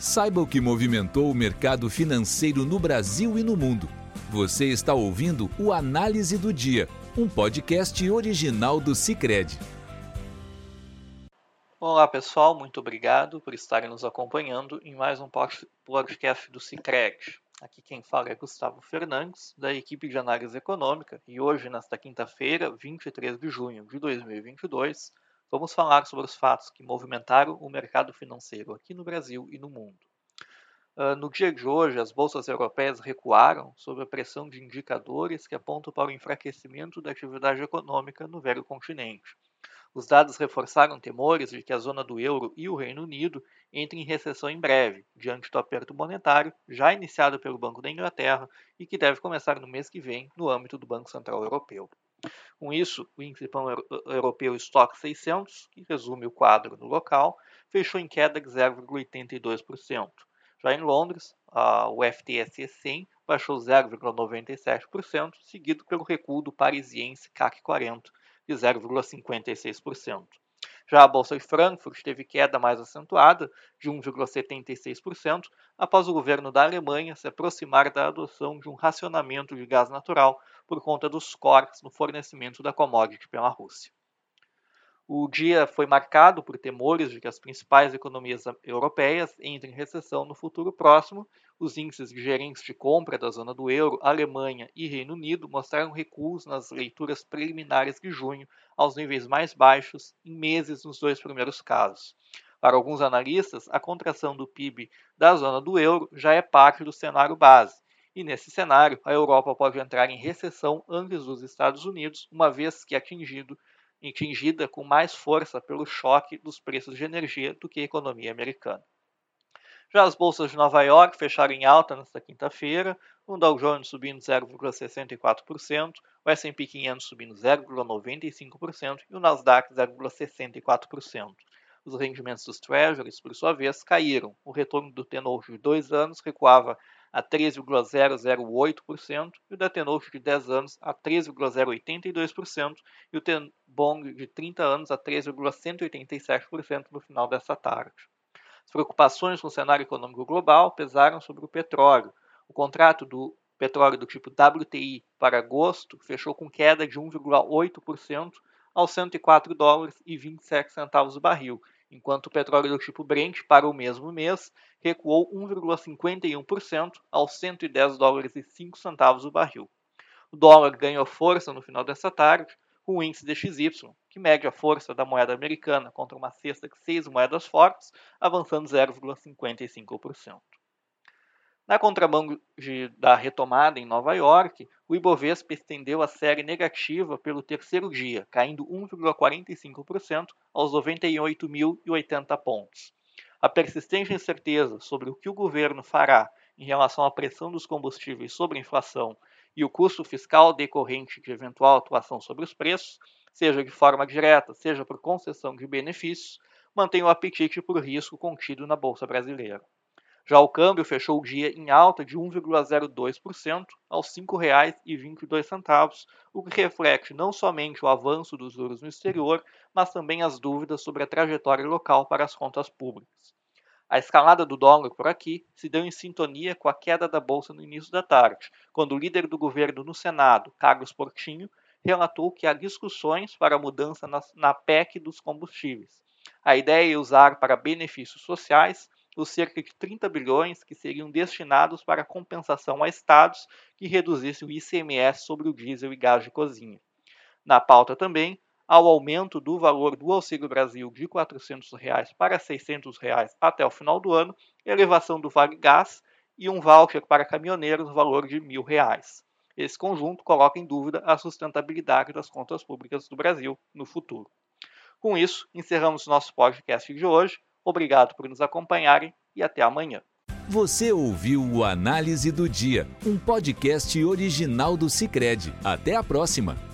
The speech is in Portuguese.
Saiba o que movimentou o mercado financeiro no Brasil e no mundo. Você está ouvindo o Análise do Dia, um podcast original do Cicred. Olá pessoal, muito obrigado por estarem nos acompanhando em mais um podcast do Cicred. Aqui quem fala é Gustavo Fernandes, da equipe de análise econômica, e hoje, nesta quinta-feira, 23 de junho de 2022, Vamos falar sobre os fatos que movimentaram o mercado financeiro aqui no Brasil e no mundo. Uh, no dia de hoje, as bolsas europeias recuaram sob a pressão de indicadores que apontam para o enfraquecimento da atividade econômica no velho continente. Os dados reforçaram temores de que a zona do euro e o Reino Unido entrem em recessão em breve, diante do aperto monetário já iniciado pelo Banco da Inglaterra e que deve começar no mês que vem no âmbito do Banco Central Europeu. Com isso, o índice europeu Stock 600, que resume o quadro no local, fechou em queda de 0,82%. Já em Londres, o FTSE 100 baixou 0,97%, seguido pelo recuo do parisiense CAC 40, de 0,56%. Já a Bolsa de Frankfurt teve queda mais acentuada, de 1,76%, após o governo da Alemanha se aproximar da adoção de um racionamento de gás natural por conta dos cortes no fornecimento da commodity pela Rússia. O dia foi marcado por temores de que as principais economias europeias entrem em recessão no futuro próximo. Os índices de gerentes de compra da zona do euro, Alemanha e Reino Unido mostraram recuos nas leituras preliminares de junho aos níveis mais baixos em meses nos dois primeiros casos. Para alguns analistas, a contração do PIB da zona do euro já é parte do cenário base. E nesse cenário, a Europa pode entrar em recessão antes dos Estados Unidos, uma vez que atingido atingida com mais força pelo choque dos preços de energia do que a economia americana. Já as bolsas de Nova York fecharam em alta nesta quinta-feira, o Dow Jones subindo 0,64%, o S&P 500 subindo 0,95% e o Nasdaq 0,64%. Os rendimentos dos Treasuries, por sua vez, caíram. O retorno do tenor de dois anos recuava a 3,008% e o da Tenor de 10 anos a 3,082% e o T-Bond de 30 anos a 3,187% no final dessa tarde. As preocupações com o cenário econômico global pesaram sobre o petróleo. O contrato do petróleo do tipo WTI para agosto fechou com queda de 1,8% aos 104 dólares e 27 centavos o barril, enquanto o petróleo do tipo Brent para o mesmo mês recuou 1,51% aos 110 dólares e 5 centavos o barril. O dólar ganhou força no final dessa tarde com o índice DXY, que mede a força da moeda americana contra uma cesta de seis moedas fortes, avançando 0,55%. Na contramão de, da retomada em Nova York, o Ibovespa estendeu a série negativa pelo terceiro dia, caindo 1,45% aos 98.080 pontos. A persistente incerteza sobre o que o governo fará em relação à pressão dos combustíveis sobre a inflação e o custo fiscal decorrente de eventual atuação sobre os preços, seja de forma direta, seja por concessão de benefícios, mantém o apetite por risco contido na Bolsa Brasileira. Já o câmbio fechou o dia em alta de 1,02% aos R$ 5,22, o que reflete não somente o avanço dos juros no exterior, mas também as dúvidas sobre a trajetória local para as contas públicas. A escalada do dólar por aqui se deu em sintonia com a queda da bolsa no início da tarde, quando o líder do governo no Senado, Carlos Portinho, relatou que há discussões para a mudança na, na PEC dos combustíveis. A ideia é usar para benefícios sociais os cerca de 30 bilhões que seriam destinados para compensação a estados que reduzissem o ICMS sobre o diesel e gás de cozinha. Na pauta também, ao aumento do valor do Auxílio Brasil de 400 reais para 600 reais até o final do ano, elevação do Vale Gás e um voucher para caminhoneiros no valor de 1.000 reais. Esse conjunto coloca em dúvida a sustentabilidade das contas públicas do Brasil no futuro. Com isso, encerramos nosso podcast de hoje. Obrigado por nos acompanharem e até amanhã. Você ouviu o Análise do Dia, um podcast original do Cicred. Até a próxima!